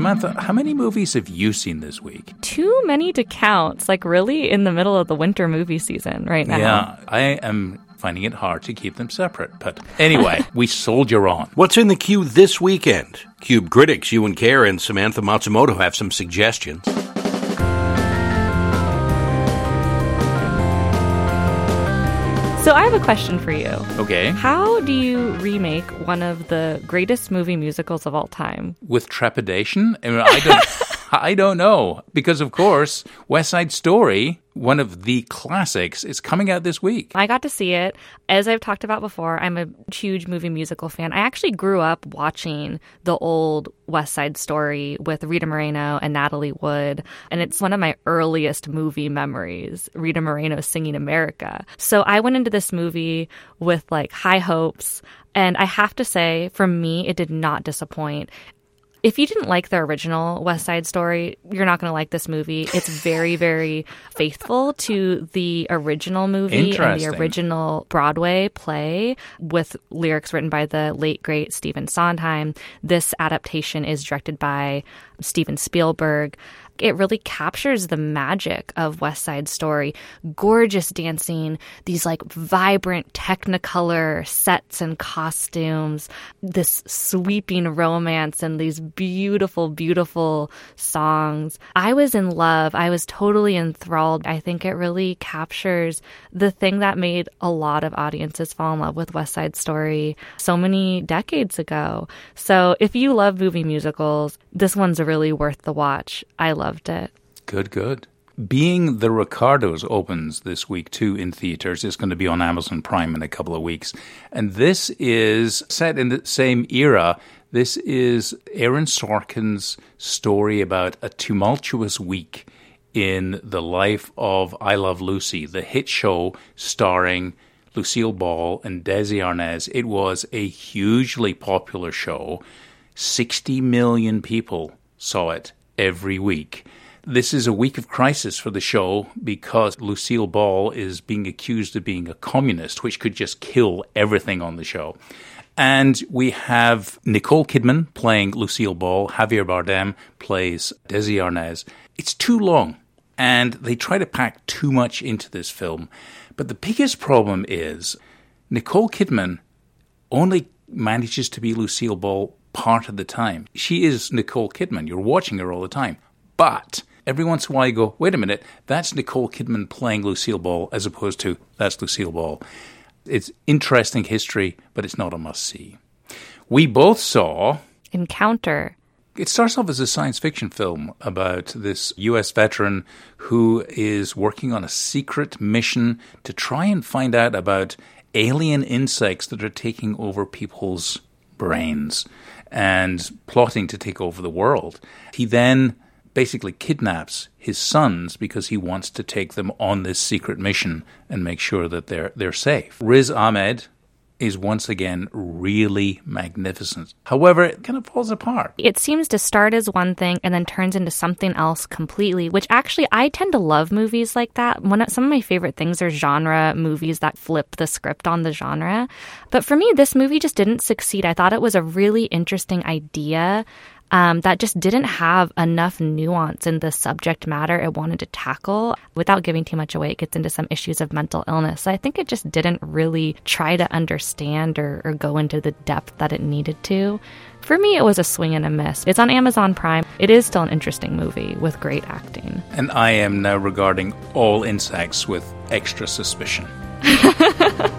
Samantha, how many movies have you seen this week? Too many to count. It's like really in the middle of the winter movie season right now. Yeah, I am finding it hard to keep them separate. But anyway, we soldier on. What's in the queue this weekend? Cube critics Ewan Kerr and Samantha Matsumoto have some suggestions. So I have a question for you. Okay. How do you remake one of the greatest movie musicals of all time? With trepidation? I, mean, I don't. I don't know because, of course, West Side Story, one of the classics, is coming out this week. I got to see it. As I've talked about before, I'm a huge movie musical fan. I actually grew up watching the old West Side Story with Rita Moreno and Natalie Wood, and it's one of my earliest movie memories. Rita Moreno singing America. So I went into this movie with like high hopes. And I have to say, for me, it did not disappoint if you didn't like the original West Side Story, you're not going to like this movie. It's very, very faithful to the original movie and the original Broadway play with lyrics written by the late, great Stephen Sondheim. This adaptation is directed by Steven Spielberg it really captures the magic of West Side Story. Gorgeous dancing, these like vibrant technicolor sets and costumes, this sweeping romance and these beautiful, beautiful songs. I was in love. I was totally enthralled. I think it really captures the thing that made a lot of audiences fall in love with West Side Story so many decades ago. So if you love movie musicals, this one's really worth the watch. I loved it. Good, good. Being the Ricardos opens this week too in theaters. It's going to be on Amazon Prime in a couple of weeks. And this is set in the same era. This is Aaron Sorkin's story about a tumultuous week in the life of I Love Lucy, the hit show starring Lucille Ball and Desi Arnaz. It was a hugely popular show. 60 million people saw it every week. This is a week of crisis for the show because Lucille Ball is being accused of being a communist, which could just kill everything on the show. And we have Nicole Kidman playing Lucille Ball, Javier Bardem plays Desi Arnaz. It's too long, and they try to pack too much into this film. But the biggest problem is Nicole Kidman only manages to be Lucille Ball part of the time. She is Nicole Kidman. You're watching her all the time. But every once in a while you go, wait a minute, that's Nicole Kidman playing Lucille Ball as opposed to that's Lucille Ball. It's interesting history, but it's not a must see. We both saw Encounter. It starts off as a science fiction film about this US veteran who is working on a secret mission to try and find out about alien insects that are taking over people's brains and plotting to take over the world. He then basically kidnaps his sons because he wants to take them on this secret mission and make sure that they're they're safe. Riz Ahmed is once again really magnificent. However, it kind of falls apart. It seems to start as one thing and then turns into something else completely, which actually I tend to love movies like that. One of, some of my favorite things are genre movies that flip the script on the genre. But for me, this movie just didn't succeed. I thought it was a really interesting idea um, that just didn't have enough nuance in the subject matter it wanted to tackle. Without giving too much away, it gets into some issues of mental illness. So I think it just didn't really try to understand or, or go into the depth that it needed to. For me, it was a swing and a miss. It's on Amazon Prime. It is still an interesting movie with great acting. And I am now regarding all insects with extra suspicion.